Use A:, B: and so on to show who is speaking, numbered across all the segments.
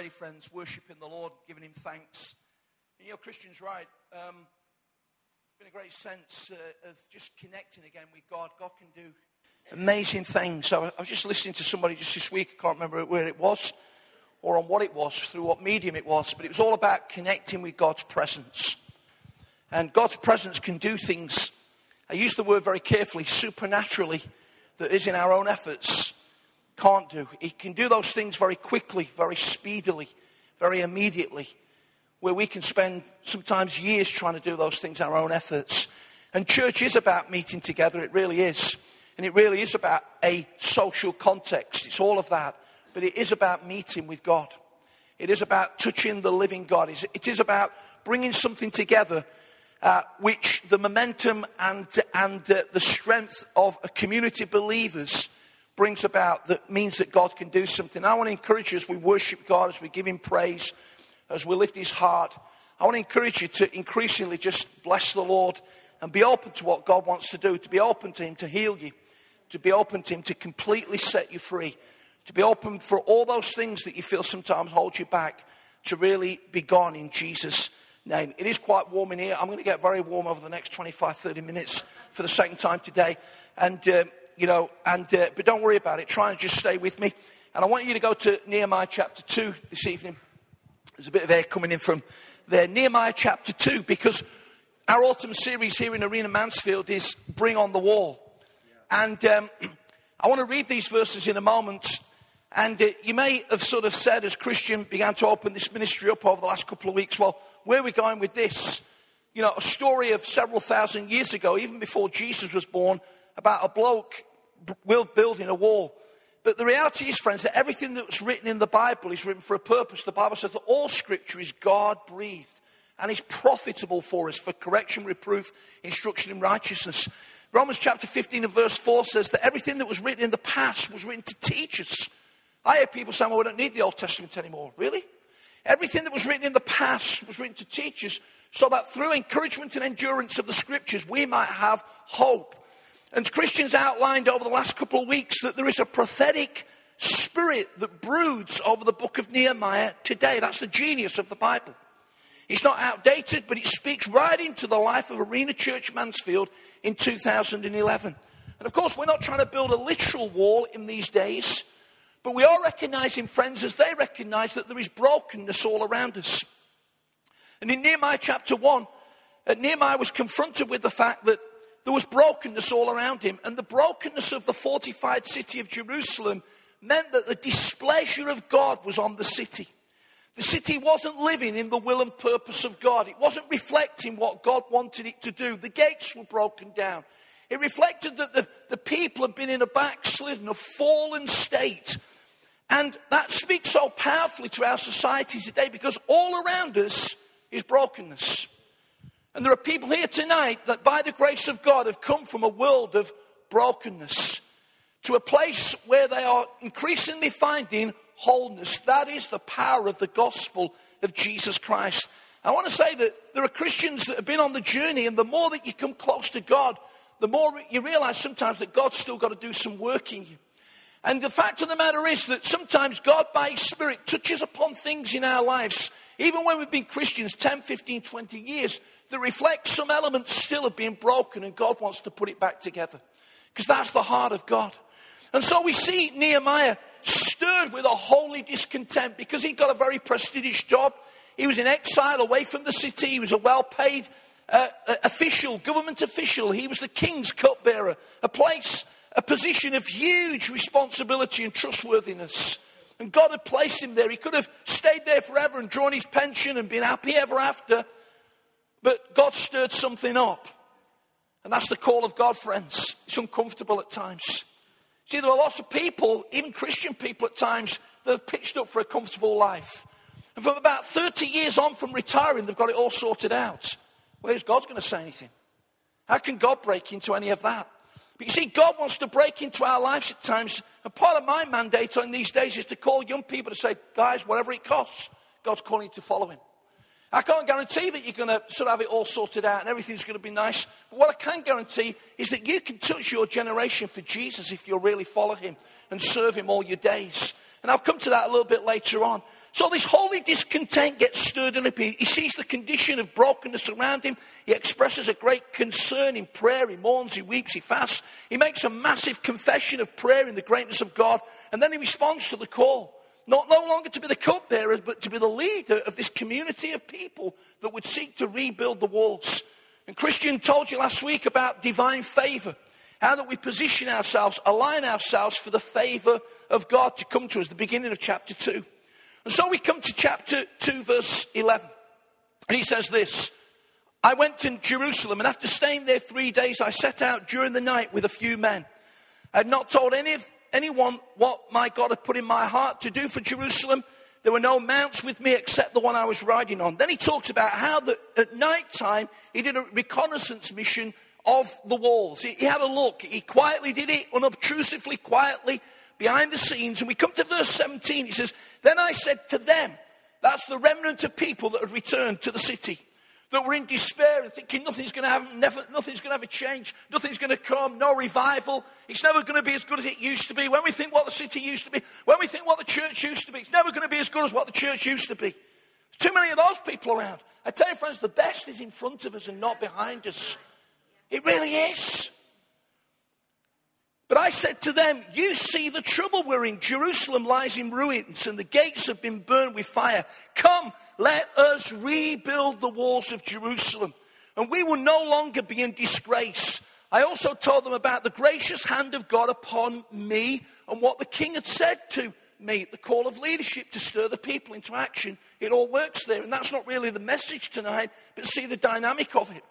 A: ready, friends, worshiping the Lord, giving Him thanks. And, you know, Christian's right. Um, been a great sense uh, of just connecting again with God. God can do amazing things. So I was just listening to somebody just this week. I can't remember where it was or on what it was, through what medium it was, but it was all about connecting with God's presence. And God's presence can do things, I use the word very carefully, supernaturally, that is in our own efforts can't do. He can do those things very quickly, very speedily, very immediately, where we can spend sometimes years trying to do those things our own efforts. And church is about meeting together, it really is. And it really is about a social context. It's all of that. But it is about meeting with God. It is about touching the living God. It is about bringing something together uh, which the momentum and, and uh, the strength of a community of believers brings about that means that God can do something. I want to encourage you as we worship God, as we give Him praise, as we lift His heart. I want to encourage you to increasingly just bless the Lord and be open to what God wants to do, to be open to Him to heal you, to be open to Him to completely set you free, to be open for all those things that you feel sometimes hold you back, to really be gone in Jesus' name. It is quite warm in here. I'm going to get very warm over the next 25, 30 minutes for the second time today. And uh, you know, and, uh, but don't worry about it. Try and just stay with me. And I want you to go to Nehemiah chapter 2 this evening. There's a bit of air coming in from there. Nehemiah chapter 2, because our autumn series here in Arena Mansfield is Bring on the Wall. And um, I want to read these verses in a moment. And uh, you may have sort of said, as Christian began to open this ministry up over the last couple of weeks, well, where are we going with this? You know, a story of several thousand years ago, even before Jesus was born, about a bloke building a wall. But the reality is, friends, that everything that's written in the Bible is written for a purpose. The Bible says that all scripture is God breathed and is profitable for us for correction, reproof, instruction in righteousness. Romans chapter 15 and verse 4 says that everything that was written in the past was written to teach us. I hear people saying, well, we don't need the Old Testament anymore. Really? Everything that was written in the past was written to teach us so that through encouragement and endurance of the scriptures, we might have hope. And Christians outlined over the last couple of weeks that there is a prophetic spirit that broods over the book of Nehemiah today. That's the genius of the Bible. It's not outdated, but it speaks right into the life of Arena Church Mansfield in 2011. And of course, we're not trying to build a literal wall in these days, but we are recognizing, friends, as they recognize that there is brokenness all around us. And in Nehemiah chapter 1, uh, Nehemiah was confronted with the fact that there was brokenness all around him. And the brokenness of the fortified city of Jerusalem meant that the displeasure of God was on the city. The city wasn't living in the will and purpose of God. It wasn't reflecting what God wanted it to do. The gates were broken down. It reflected that the, the people had been in a backslidden, a fallen state. And that speaks so powerfully to our society today because all around us is brokenness. And there are people here tonight that, by the grace of God, have come from a world of brokenness to a place where they are increasingly finding wholeness. That is the power of the gospel of Jesus Christ. I want to say that there are Christians that have been on the journey, and the more that you come close to God, the more you realize sometimes that God's still got to do some work in you. And the fact of the matter is that sometimes God, by His Spirit, touches upon things in our lives, even when we've been Christians 10, 15, 20 years, that reflect some elements still of being broken, and God wants to put it back together. Because that's the heart of God. And so we see Nehemiah stirred with a holy discontent because he got a very prestigious job. He was in exile away from the city. He was a well paid uh, official, government official. He was the king's cupbearer, a place, a position of huge responsibility and trustworthiness. And God had placed him there. He could have stayed there forever and drawn his pension and been happy ever after. But God stirred something up. And that's the call of God, friends. It's uncomfortable at times. See, there are lots of people, even Christian people at times, that have pitched up for a comfortable life. And from about 30 years on from retiring, they've got it all sorted out. Where's God's going to say anything? How can God break into any of that? But you see, God wants to break into our lives at times. And part of my mandate on these days is to call young people to say, guys, whatever it costs, God's calling you to follow Him. I can't guarantee that you're going to sort of have it all sorted out and everything's going to be nice. But what I can guarantee is that you can touch your generation for Jesus if you'll really follow him and serve him all your days. And I'll come to that a little bit later on. So this holy discontent gets stirred up. He sees the condition of brokenness around him. He expresses a great concern in prayer. He mourns, he weeps, he fasts. He makes a massive confession of prayer in the greatness of God. And then he responds to the call. Not no longer to be the cupbearer, but to be the leader of this community of people that would seek to rebuild the walls. And Christian told you last week about divine favor. How that we position ourselves, align ourselves for the favor of God to come to us, the beginning of chapter 2. And so we come to chapter 2, verse 11. And he says this I went to Jerusalem, and after staying there three days, I set out during the night with a few men. I had not told any anyone what my God had put in my heart to do for Jerusalem. There were no mounts with me except the one I was riding on. Then he talks about how that at night time he did a reconnaissance mission of the walls. He, he had a look. He quietly did it, unobtrusively, quietly, behind the scenes. And we come to verse 17. He says, Then I said to them, that's the remnant of people that had returned to the city, that were in despair and thinking nothing's going to happen, never, nothing's going to have a change, nothing's going to come, no revival. It's never going to be as good as it used to be. When we think what the city used to be, when we think what the church used to be, it's never going to be as good as what the church used to be. There's too many of those people around. I tell you, friends, the best is in front of us and not behind us. It really is. But I said to them, You see the trouble we're in. Jerusalem lies in ruins, and the gates have been burned with fire. Come, let us rebuild the walls of Jerusalem, and we will no longer be in disgrace. I also told them about the gracious hand of God upon me and what the king had said to me, the call of leadership to stir the people into action. It all works there, and that's not really the message tonight, but see the dynamic of it.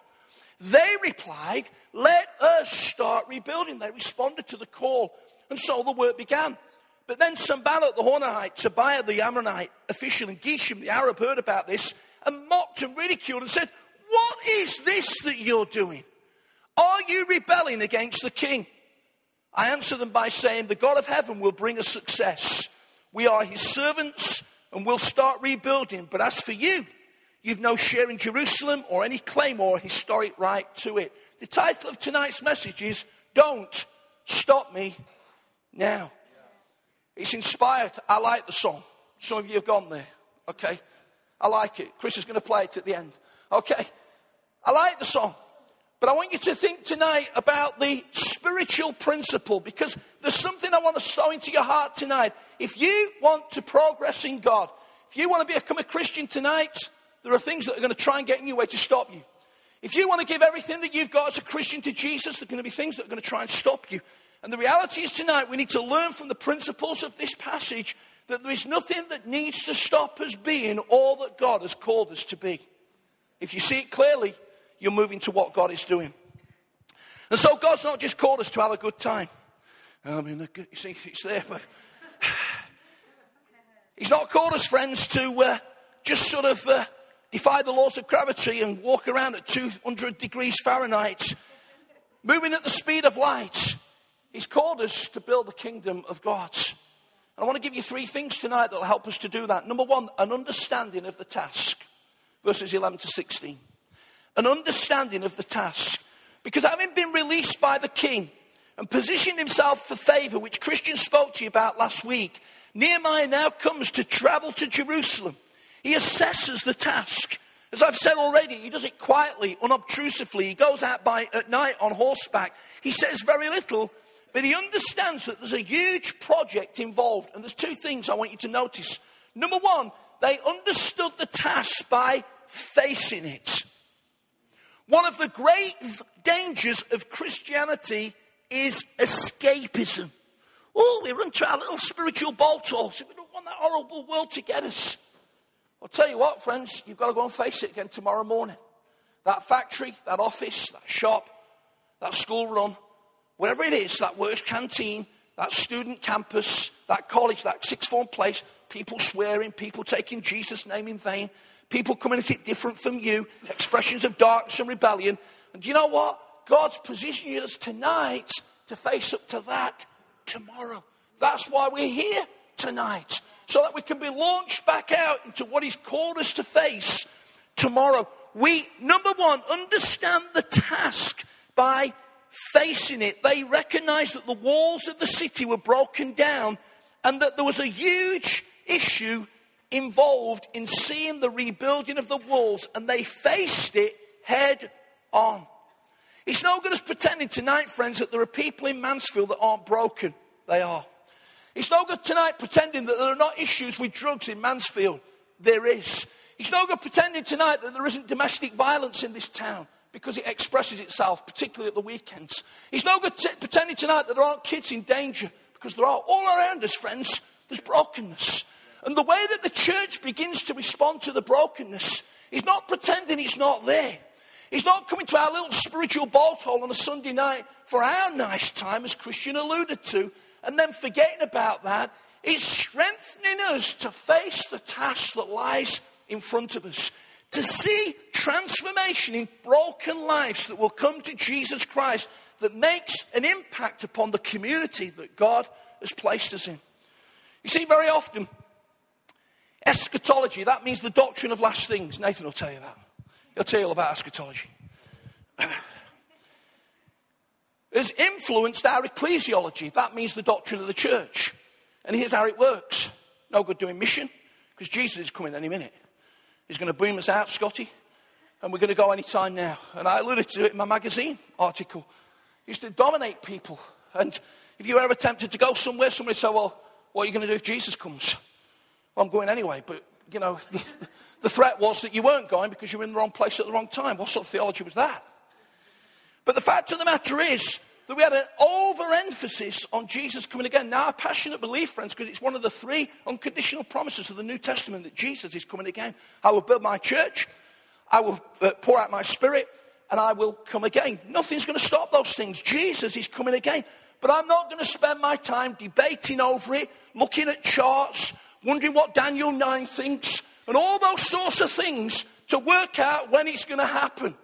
A: They replied, Let us start rebuilding. They responded to the call, and so the work began. But then Sanballat the Horonite, Tobiah the Ammonite official, and Geshem the Arab heard about this and mocked and ridiculed and said, What is this that you're doing? Are you rebelling against the king? I answered them by saying, The God of heaven will bring us success. We are his servants and we'll start rebuilding. But as for you, You've no share in Jerusalem or any claim or historic right to it. The title of tonight's message is Don't Stop Me Now. It's inspired. I like the song. Some of you have gone there. Okay. I like it. Chris is going to play it at the end. Okay. I like the song. But I want you to think tonight about the spiritual principle because there's something I want to sow into your heart tonight. If you want to progress in God, if you want to become a Christian tonight, there are things that are going to try and get in your way to stop you. If you want to give everything that you've got as a Christian to Jesus, there are going to be things that are going to try and stop you. And the reality is tonight we need to learn from the principles of this passage that there is nothing that needs to stop us being all that God has called us to be. If you see it clearly, you're moving to what God is doing. And so God's not just called us to have a good time. I mean, you see, it's there, but He's not called us, friends, to uh, just sort of uh, defy the laws of gravity and walk around at 200 degrees Fahrenheit, moving at the speed of light. He's called us to build the kingdom of God. And I want to give you three things tonight that will help us to do that. Number one, an understanding of the task, verses 11 to 16. An understanding of the task. Because having been released by the king and positioned himself for favor, which Christian spoke to you about last week, Nehemiah now comes to travel to Jerusalem he assesses the task. As I've said already, he does it quietly, unobtrusively. He goes out by, at night on horseback. He says very little, but he understands that there's a huge project involved. And there's two things I want you to notice. Number one, they understood the task by facing it. One of the great dangers of Christianity is escapism. Oh, we run to our little spiritual ball talks. We don't want that horrible world to get us. I'll tell you what, friends, you've got to go and face it again tomorrow morning. That factory, that office, that shop, that school run, whatever it is, that works canteen, that student campus, that college, that sixth form place, people swearing, people taking Jesus' name in vain, people coming at it different from you, expressions of darkness and rebellion. And you know what? God's positioning us tonight to face up to that tomorrow. That's why we're here tonight so that we can be launched back out into what He's called us to face tomorrow. We, number one, understand the task by facing it. They recognized that the walls of the city were broken down and that there was a huge issue involved in seeing the rebuilding of the walls and they faced it head on. It's no good us pretending tonight, friends, that there are people in Mansfield that aren't broken. They are. It's no good tonight pretending that there are not issues with drugs in Mansfield. There is. It's no good pretending tonight that there isn't domestic violence in this town because it expresses itself, particularly at the weekends. It's no good t- pretending tonight that there aren't kids in danger because there are. All around us, friends, there's brokenness. And the way that the church begins to respond to the brokenness is not pretending it's not there. He's not coming to our little spiritual bolt hole on a Sunday night for our nice time, as Christian alluded to, and then forgetting about that. It's strengthening us to face the task that lies in front of us, to see transformation in broken lives that will come to Jesus Christ that makes an impact upon the community that God has placed us in. You see, very often, eschatology, that means the doctrine of last things. Nathan will tell you that. He'll tell you all about eschatology. has influenced our ecclesiology. That means the doctrine of the church. And here's how it works no good doing mission, because Jesus is coming any minute. He's going to boom us out, Scotty, and we're going to go any time now. And I alluded to it in my magazine article. He used to dominate people. And if you were ever tempted to go somewhere, somebody say, Well, what are you going to do if Jesus comes? Well, I'm going anyway, but, you know, the, the threat was that you weren't going because you were in the wrong place at the wrong time. What sort of theology was that? But the fact of the matter is that we had an overemphasis on Jesus coming again. Now, I passionate belief, friends, because it's one of the three unconditional promises of the New Testament that Jesus is coming again. I will build my church, I will uh, pour out my spirit, and I will come again. Nothing's going to stop those things. Jesus is coming again. But I'm not going to spend my time debating over it, looking at charts, wondering what Daniel 9 thinks, and all those sorts of things to work out when it's going to happen.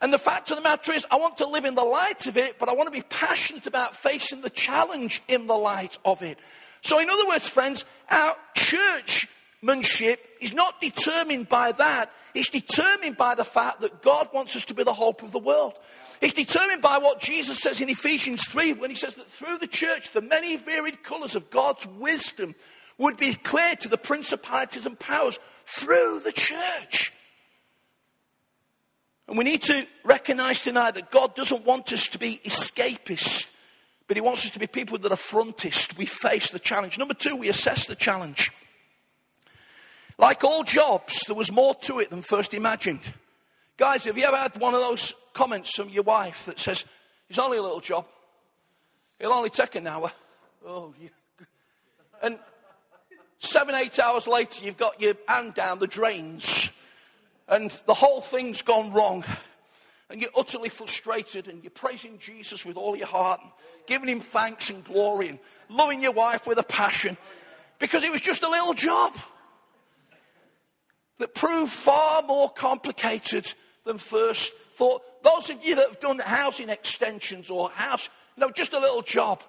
A: And the fact of the matter is, I want to live in the light of it, but I want to be passionate about facing the challenge in the light of it. So, in other words, friends, our churchmanship is not determined by that. It's determined by the fact that God wants us to be the hope of the world. It's determined by what Jesus says in Ephesians 3 when he says that through the church, the many varied colours of God's wisdom would be clear to the principalities and powers through the church. And we need to recognize tonight that God doesn't want us to be escapists, but He wants us to be people that are frontist. We face the challenge. Number two, we assess the challenge. Like all jobs, there was more to it than first imagined. Guys, have you ever had one of those comments from your wife that says, It's only a little job, it'll only take an hour? Oh, yeah. And seven, eight hours later, you've got your hand down the drains and the whole thing's gone wrong. And you're utterly frustrated and you're praising Jesus with all your heart, and giving him thanks and glory, and loving your wife with a passion because it was just a little job that proved far more complicated than first thought. Those of you that have done housing extensions or house, you know, just a little job.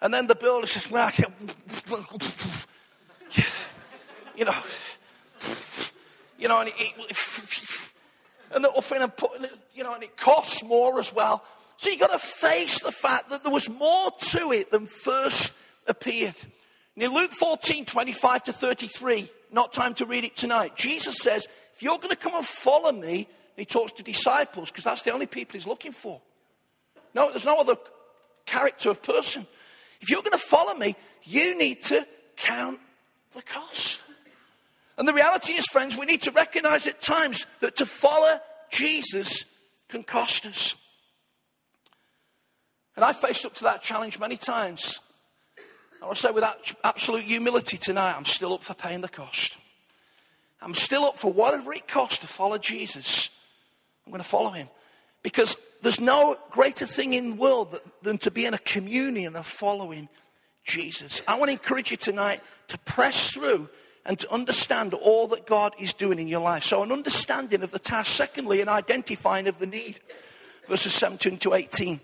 A: And then the builder says, well, you know, you know, and it, and the thing and put, you know, and it costs more as well. So you've got to face the fact that there was more to it than first appeared. And in Luke 14, 25 to 33, not time to read it tonight, Jesus says, if you're going to come and follow me, he talks to disciples because that's the only people he's looking for. No, there's no other character of person. If you're going to follow me, you need to count the cost. And the reality is, friends, we need to recognize at times that to follow Jesus can cost us. And I faced up to that challenge many times. I want to say with absolute humility tonight, I'm still up for paying the cost. I'm still up for whatever it costs to follow Jesus. I'm going to follow him. Because there's no greater thing in the world than to be in a communion of following Jesus. I want to encourage you tonight to press through and to understand all that God is doing in your life. So, an understanding of the task. Secondly, an identifying of the need. Verses 17 to 18.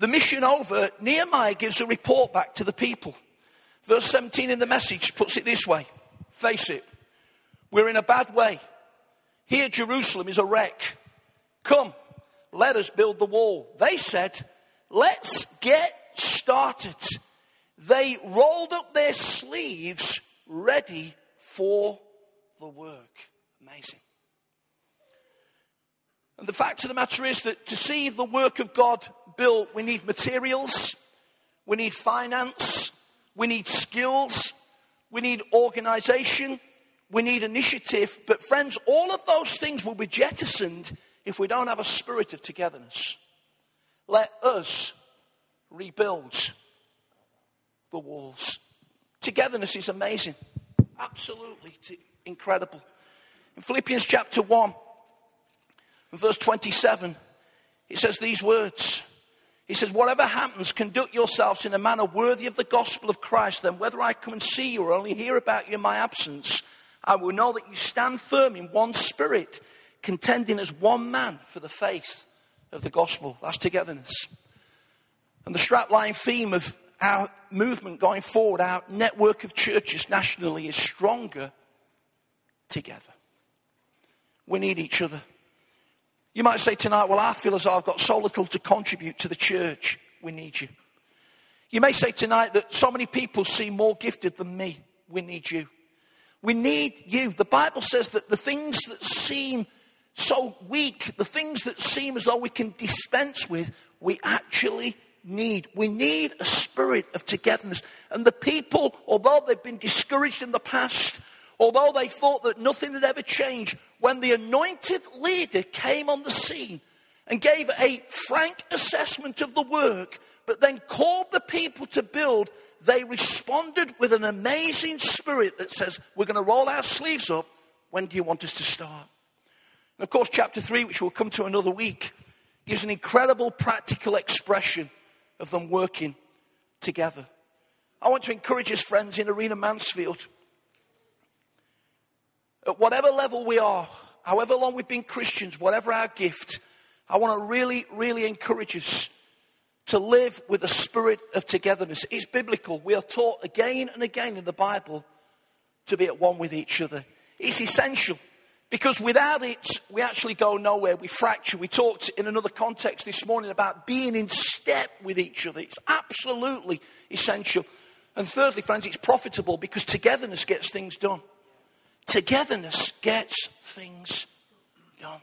A: The mission over, Nehemiah gives a report back to the people. Verse 17 in the message puts it this way Face it, we're in a bad way. Here, Jerusalem is a wreck. Come, let us build the wall. They said, Let's get started. They rolled up their sleeves ready for the work. Amazing. And the fact of the matter is that to see the work of God built, we need materials, we need finance, we need skills, we need organization, we need initiative. But, friends, all of those things will be jettisoned if we don't have a spirit of togetherness. Let us rebuild the walls. Togetherness is amazing, absolutely incredible. In Philippians chapter 1, verse 27, it says these words. He says, Whatever happens, conduct yourselves in a manner worthy of the gospel of Christ. Then, whether I come and see you or only hear about you in my absence, I will know that you stand firm in one spirit, contending as one man for the faith of the gospel. That's togetherness. And the strapline theme of our movement going forward, our network of churches nationally is stronger together. We need each other. You might say tonight, well, I feel as though I've got so little to contribute to the church. We need you. You may say tonight that so many people seem more gifted than me. We need you. We need you. The Bible says that the things that seem so weak, the things that seem as though we can dispense with, we actually need. We need a spirit of togetherness. And the people, although they've been discouraged in the past, although they thought that nothing had ever changed, when the anointed leader came on the scene and gave a frank assessment of the work, but then called the people to build, they responded with an amazing spirit that says, We're going to roll our sleeves up. When do you want us to start? And of course, chapter 3, which we'll come to another week, gives an incredible practical expression of them working together. I want to encourage us, friends, in Arena Mansfield. At whatever level we are, however long we've been Christians, whatever our gift, I want to really, really encourage us to live with a spirit of togetherness. It's biblical. We are taught again and again in the Bible to be at one with each other. It's essential. Because without it, we actually go nowhere. We fracture. We talked in another context this morning about being in step with each other. It's absolutely essential. And thirdly, friends, it's profitable because togetherness gets things done. Togetherness gets things done.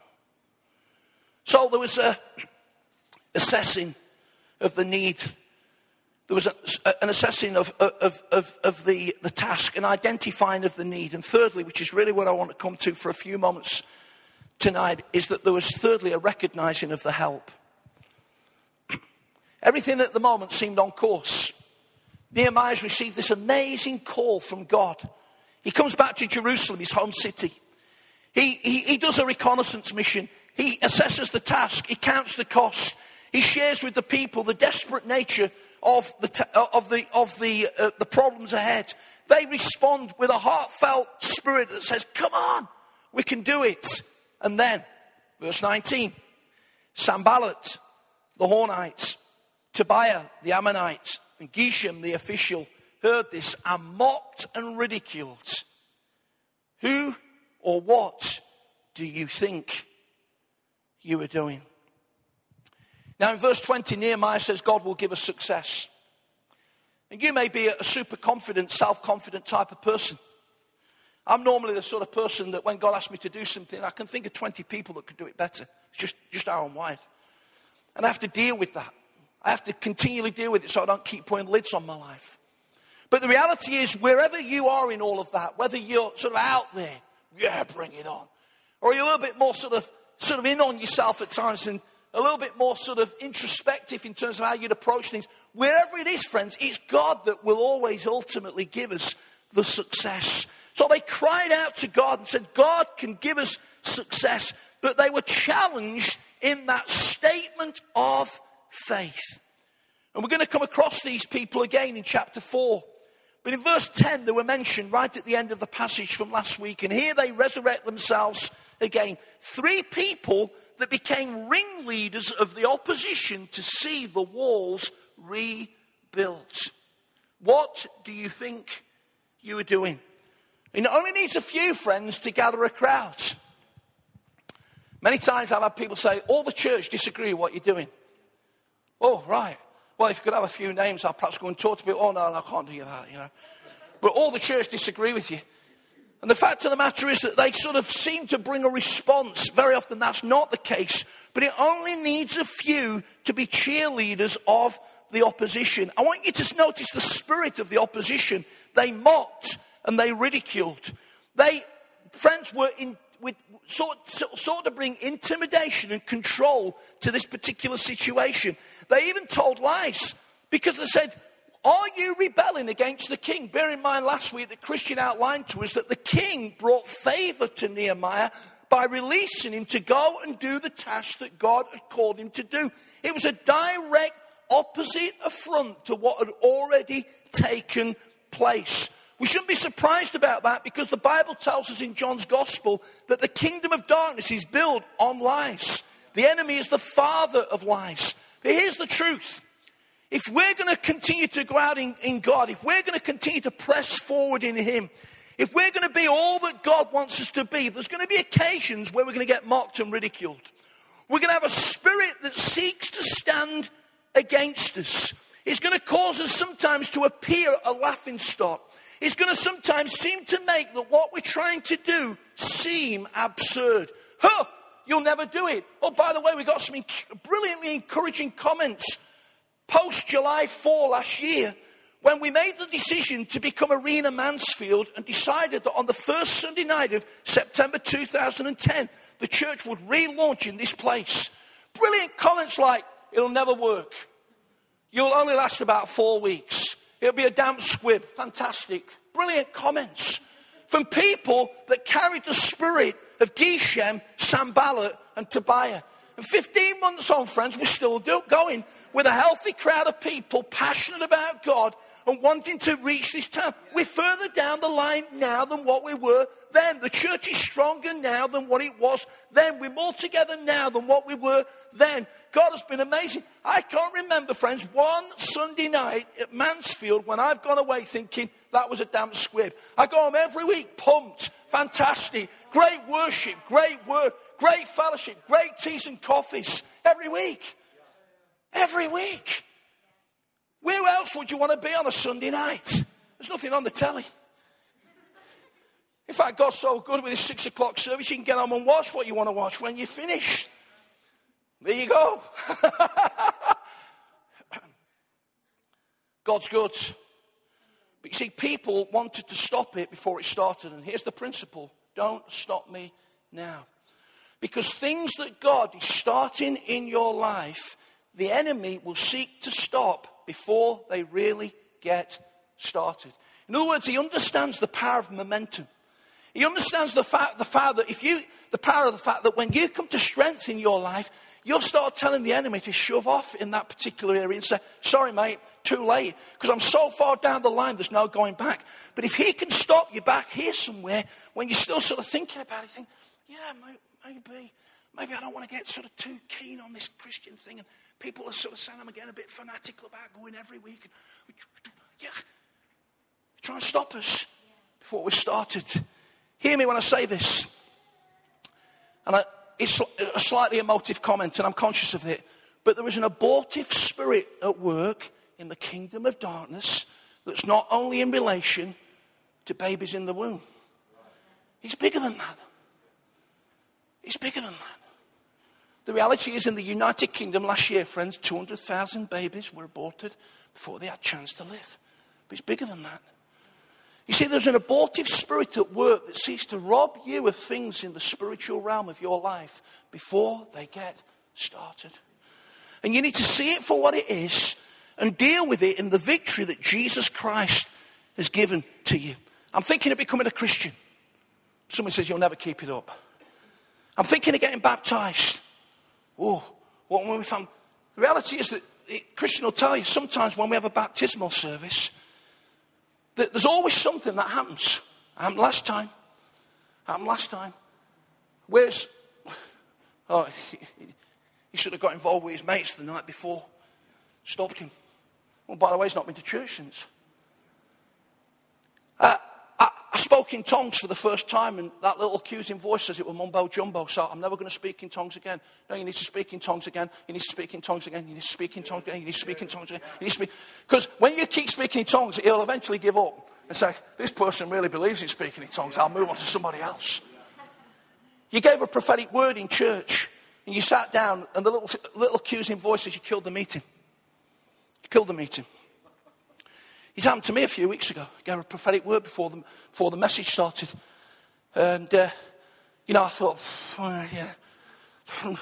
A: So there was a assessing of the need there was an assessing of, of, of, of the, the task, an identifying of the need. And thirdly, which is really what I want to come to for a few moments tonight, is that there was thirdly a recognizing of the help. Everything at the moment seemed on course. Nehemiah's received this amazing call from God. He comes back to Jerusalem, his home city. He, he, he does a reconnaissance mission. He assesses the task. He counts the cost. He shares with the people the desperate nature of the, uh, of the, of the, uh, the problems ahead. They respond with a heartfelt spirit that says, Come on, we can do it. And then, verse 19 Sanballat, the Horonites, Tobiah, the Ammonites, and Geshem, the official, heard this and mocked and ridiculed. Who or what do you think you are doing? Now, in verse 20, Nehemiah says God will give us success. And you may be a super confident, self confident type of person. I'm normally the sort of person that when God asks me to do something, I can think of 20 people that could do it better. It's just, just how I'm wired. And I have to deal with that. I have to continually deal with it so I don't keep putting lids on my life. But the reality is, wherever you are in all of that, whether you're sort of out there, yeah, bring it on, or you're a little bit more sort of, sort of in on yourself at times and a little bit more sort of introspective in terms of how you'd approach things. Wherever it is, friends, it's God that will always ultimately give us the success. So they cried out to God and said, God can give us success. But they were challenged in that statement of faith. And we're going to come across these people again in chapter 4. But in verse 10, they were mentioned right at the end of the passage from last week. And here they resurrect themselves again. Three people that became ringleaders of the opposition to see the walls rebuilt. What do you think you were doing? It only needs a few friends to gather a crowd. Many times I've had people say, all the church disagree with what you're doing. Oh, right. Well, if you could have a few names, I'll perhaps go and talk to people. Oh, no, no I can't do that, you know. but all the church disagree with you. And the fact of the matter is that they sort of seem to bring a response. Very often that's not the case. But it only needs a few to be cheerleaders of the opposition. I want you to notice the spirit of the opposition. They mocked and they ridiculed. They, friends, were in, with, sought, sought to bring intimidation and control to this particular situation. They even told lies because they said, are you rebelling against the king? Bear in mind last week that Christian outlined to us that the king brought favor to Nehemiah by releasing him to go and do the task that God had called him to do. It was a direct opposite affront to what had already taken place. We shouldn't be surprised about that because the Bible tells us in John's Gospel that the kingdom of darkness is built on lies. The enemy is the father of lies. But here's the truth if we're going to continue to go out in, in God, if we're going to continue to press forward in Him, if we're going to be all that God wants us to be, there's going to be occasions where we're going to get mocked and ridiculed. We're going to have a spirit that seeks to stand against us. It's going to cause us sometimes to appear a laughing stock. It's going to sometimes seem to make that what we're trying to do seem absurd. Huh, you'll never do it. Oh, by the way, we got some brilliantly encouraging comments post July 4 last year, when we made the decision to become Arena Mansfield and decided that on the first Sunday night of September 2010, the church would relaunch in this place. Brilliant comments like, it'll never work. You'll only last about four weeks. It'll be a damp squib. Fantastic. Brilliant comments from people that carried the spirit of Geshem, Sanballat, and Tobiah. And 15 months on, friends, we're still going with a healthy crowd of people passionate about God and wanting to reach this town. We're further down the line now than what we were then. The church is stronger now than what it was then. We're more together now than what we were then. God has been amazing. I can't remember, friends, one Sunday night at Mansfield when I've gone away thinking that was a damn squib. I go home every week pumped, fantastic, great worship, great word great fellowship, great teas and coffees every week. Every week. Where else would you want to be on a Sunday night? There's nothing on the telly. In fact, God's so good with his six o'clock service, you can get home and watch what you want to watch when you're finished. There you go. God's good. But you see, people wanted to stop it before it started. And here's the principle don't stop me now. Because things that God is starting in your life, the enemy will seek to stop before they really get started. In other words, he understands the power of momentum. He understands the fact, the fact that if you, the power of the fact that when you come to strength in your life, you'll start telling the enemy to shove off in that particular area and say, sorry, mate, too late. Because I'm so far down the line, there's no going back. But if he can stop you back here somewhere, when you're still sort of thinking about it, think, yeah, maybe, maybe I don't want to get sort of too keen on this Christian thing. And people are sort of saying I'm getting a bit fanatical about going every week. And, yeah, try and stop us before we started. Hear me when I say this. And I, it's a slightly emotive comment, and I'm conscious of it. But there is an abortive spirit at work in the kingdom of darkness that's not only in relation to babies in the womb. He's bigger than that. It's bigger than that. The reality is, in the United Kingdom last year, friends, 200,000 babies were aborted before they had a chance to live. But it's bigger than that. You see, there's an abortive spirit at work that seeks to rob you of things in the spiritual realm of your life before they get started. And you need to see it for what it is and deal with it in the victory that Jesus Christ has given to you. I'm thinking of becoming a Christian. Someone says, You'll never keep it up. I'm thinking of getting baptized. Oh, what when we found. The reality is that Christian will tell you sometimes when we have a baptismal service, there's always something that happens. Happened last time. Happened last time. Where's. Oh, he, he should have got involved with his mates the night before. Stopped him. Well, by the way, he's not been to church since. Uh, I spoke in tongues for the first time, and that little accusing voice says it was mumbo jumbo, so I'm never going to speak in tongues again. No, you need to speak in tongues again. You need to speak in tongues again. You need to speak in tongues again. You need to speak in tongues again. You need to speak. Because when you keep speaking in tongues, it'll eventually give up. and say, This person really believes in speaking in tongues. I'll move on to somebody else. You gave a prophetic word in church, and you sat down, and the little, little accusing voices, you killed the meeting. You killed the meeting. It happened to me a few weeks ago. I gave a prophetic word before the, before the message started. And, uh, you know, I thought, oh, yeah.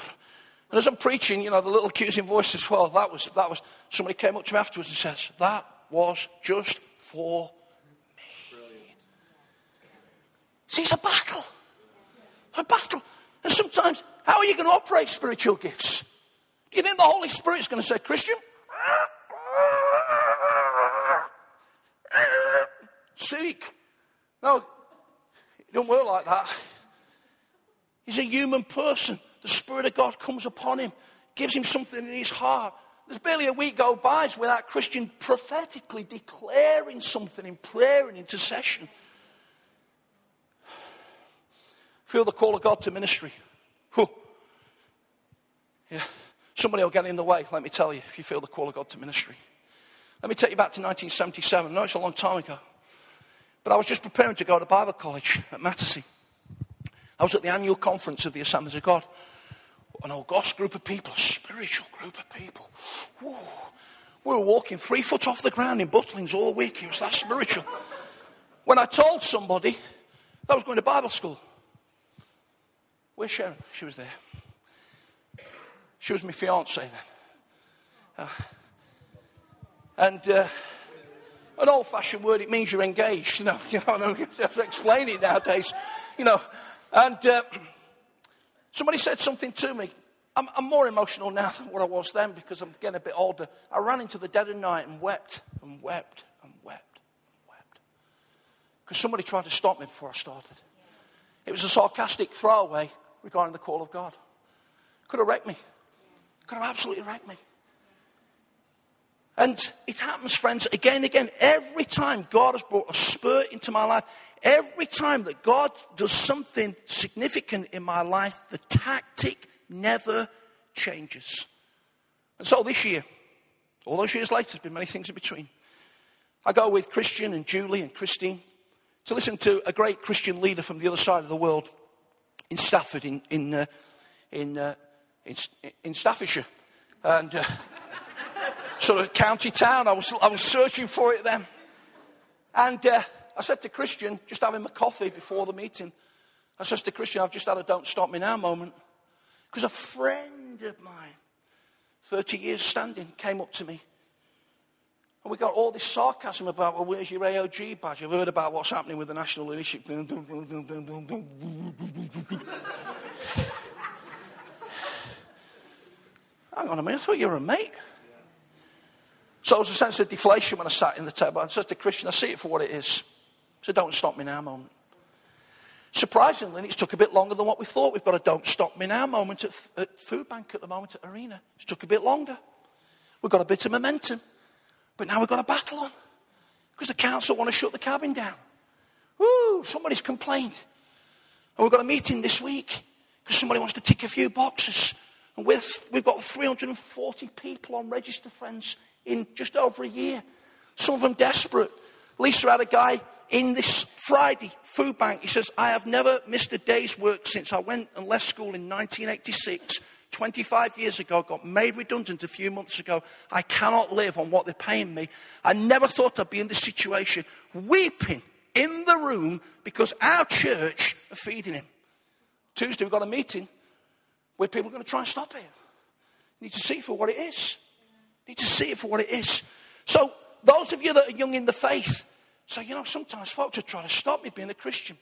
A: And as I'm preaching, you know, the little accusing voice as well, that was, that was, somebody came up to me afterwards and says, that was just for me. See, it's a battle. A battle. And sometimes, how are you going to operate spiritual gifts? Do you think the Holy Spirit's going to say, Christian? Seek. No, it don't work like that. He's a human person. The Spirit of God comes upon him, gives him something in his heart. There's barely a week go by without Christian prophetically declaring something in prayer and intercession. Feel the call of God to ministry. Yeah. Somebody will get in the way, let me tell you, if you feel the call of God to ministry. Let me take you back to 1977. I know it's a long time ago. But I was just preparing to go to Bible college at Mattersey. I was at the annual conference of the Assemblies of God. An august group of people, a spiritual group of people. We were walking three foot off the ground in Butlins all week. It was that spiritual. When I told somebody that I was going to Bible school, Where's Sharon? She was there. She was my fiance then. Uh, and uh, an old fashioned word, it means you're engaged. You know, you know, I don't have to explain it nowadays. You know, and uh, somebody said something to me. I'm, I'm, more emotional now than what I was then because I'm getting a bit older. I ran into the dead of night and wept and wept and wept and wept. Because somebody tried to stop me before I started. It was a sarcastic throwaway regarding the call of God. Could have wrecked me. Could have absolutely wrecked me. And it happens, friends, again and again. Every time God has brought a spur into my life, every time that God does something significant in my life, the tactic never changes. And so this year, all those years later, there's been many things in between. I go with Christian and Julie and Christine to listen to a great Christian leader from the other side of the world in Stafford, in, in, uh, in, uh, in, in, Staffordshire. And uh, sort of county town. I was, I was searching for it then. And uh, I said to Christian, just having my coffee before the meeting, I said to Christian, I've just had a don't stop me now moment. Because a friend of mine, 30 years standing, came up to me and we got all this sarcasm about, well, where's your AOG badge? I've heard about what's happening with the national leadership. Hang on a minute, I thought you were a mate. So there was a sense of deflation when I sat in the table. I said to Christian, I see it for what it is. So don't stop me now moment. Surprisingly, it's took a bit longer than what we thought. We've got a don't stop me now moment at, at Food Bank at the moment at Arena. It's took a bit longer. We've got a bit of momentum. But now we've got a battle on because the council want to shut the cabin down. Woo, somebody's complained. And we've got a meeting this week because somebody wants to tick a few boxes. And we've got 340 people on register, friends, in just over a year. Some of them desperate. Lisa had a guy in this Friday food bank. He says, I have never missed a day's work since I went and left school in 1986 25 years ago, got made redundant a few months ago. I cannot live on what they're paying me. I never thought I'd be in this situation, weeping in the room because our church are feeding him. Tuesday, we've got a meeting where people are going to try and stop it. You need to see for what it is. Need to see it for what it is. So, those of you that are young in the faith, say, you know, sometimes folks are trying to stop me being a Christian.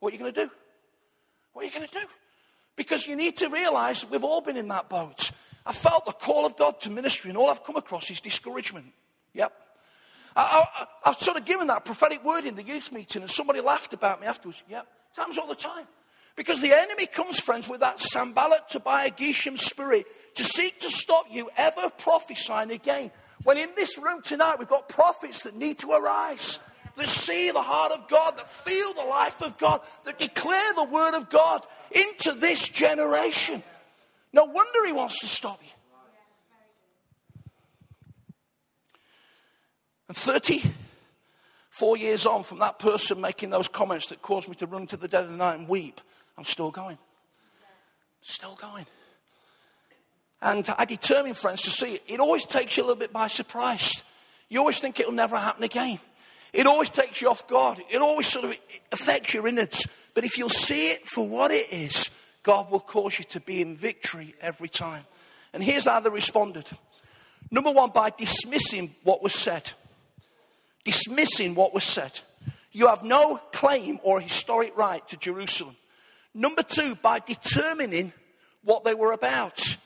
A: What are you going to do? What are you going to do? Because you need to realize we've all been in that boat. I felt the call of God to ministry, and all I've come across is discouragement. Yep. I, have sort of given that prophetic word in the youth meeting, and somebody laughed about me afterwards. Yep. It happens all the time. Because the enemy comes, friends, with that Sanballat Tobiah Geshem spirit to seek to stop you ever prophesying again. When in this room tonight we've got prophets that need to arise that see the heart of God, that feel the life of God, that declare the word of God into this generation. No wonder he wants to stop you. And 34 years on from that person making those comments that caused me to run to the dead of the night and weep, I'm still going. Still going. And I determine, friends, to see it. It always takes you a little bit by surprise. You always think it'll never happen again. It always takes you off guard. It always sort of affects your innards. But if you'll see it for what it is, God will cause you to be in victory every time. And here's how they responded. Number one, by dismissing what was said. Dismissing what was said. You have no claim or historic right to Jerusalem. Number two, by determining what they were about.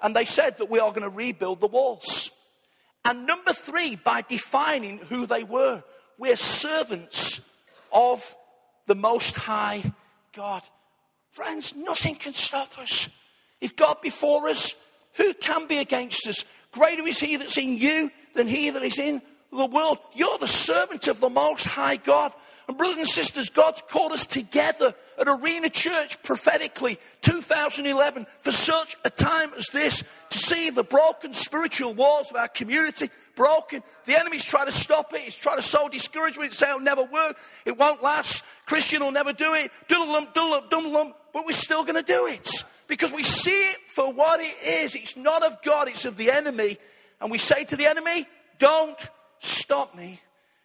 A: And they said that we are going to rebuild the walls. And number three, by defining who they were. We're servants of the Most High God. Friends, nothing can stop us. If God before us, who can be against us? Greater is He that's in you than He that is in the world. You're the servant of the Most High God. And brothers and sisters, God's called us together at Arena Church prophetically 2011 for such a time as this to see the broken spiritual walls of our community broken. The enemy's trying to stop it. He's trying to sow discouragement, say it'll never work. It won't last. Christian will never do it. Diddle-lum, diddle-lum, diddle-lum. But we're still going to do it because we see it for what it is. It's not of God, it's of the enemy. And we say to the enemy, don't stop me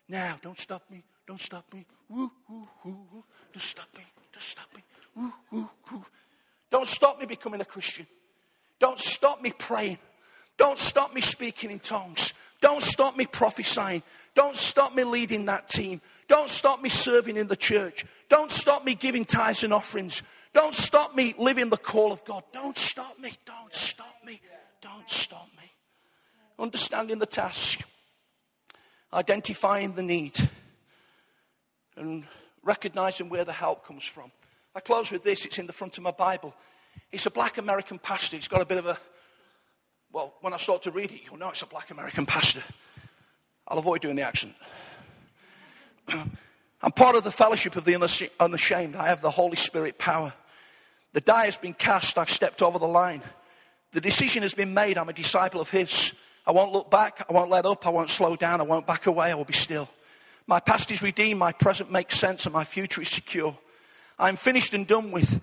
A: now. Don't stop me. Don't stop me. Woo, woo, woo. Don't stop me. Don't stop me. Woo, woo, woo. Don't stop me becoming a Christian. Don't stop me praying. Don't stop me speaking in tongues. Don't stop me prophesying. Don't stop me leading that team. Don't stop me serving in the church. Don't stop me giving tithes and offerings. Don't stop me living the call of God. Don't stop me. Don't stop me. Don't stop me. Understanding the task, identifying the need and recognizing where the help comes from. I close with this. It's in the front of my Bible. It's a black American pastor. It's got a bit of a, well, when I start to read it, you'll know it's a black American pastor. I'll avoid doing the accent. I'm part of the fellowship of the unashamed. I have the Holy Spirit power. The die has been cast. I've stepped over the line. The decision has been made. I'm a disciple of His. I won't look back. I won't let up. I won't slow down. I won't back away. I will be still. My past is redeemed, my present makes sense, and my future is secure. I'm finished and done with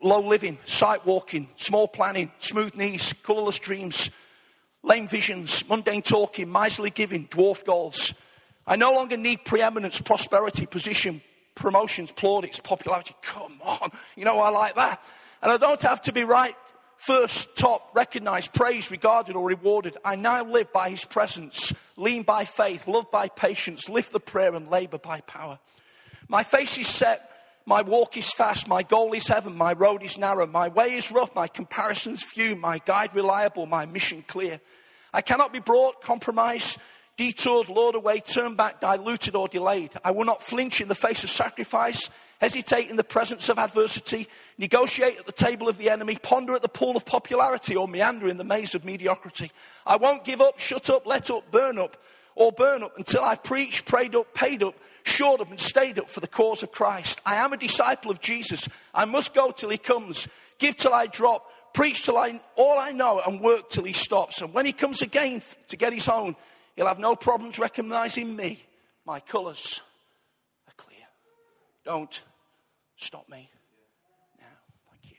A: low living, sight walking, small planning, smooth knees, colourless dreams, lame visions, mundane talking, miserly giving, dwarf goals. I no longer need preeminence, prosperity, position, promotions, plaudits, popularity. Come on, you know I like that. And I don't have to be right first, top, recognized, praised, regarded, or rewarded. I now live by his presence, lean by faith, love by patience, lift the prayer, and labor by power. My face is set, my walk is fast, my goal is heaven, my road is narrow, my way is rough, my comparisons few, my guide reliable, my mission clear. I cannot be brought, compromised, detoured, lured away, turned back, diluted, or delayed. I will not flinch in the face of sacrifice, hesitate in the presence of adversity, negotiate at the table of the enemy, ponder at the pool of popularity, or meander in the maze of mediocrity. I won't give up, shut up, let up, burn up, or burn up until I've preached, prayed up, paid up, shored up, and stayed up for the cause of Christ. I am a disciple of Jesus. I must go till he comes, give till I drop, preach till I all I know, and work till he stops. And when he comes again to get his own, He'll have no problems recognizing me. My colors are clear. Don't stop me now. Thank you.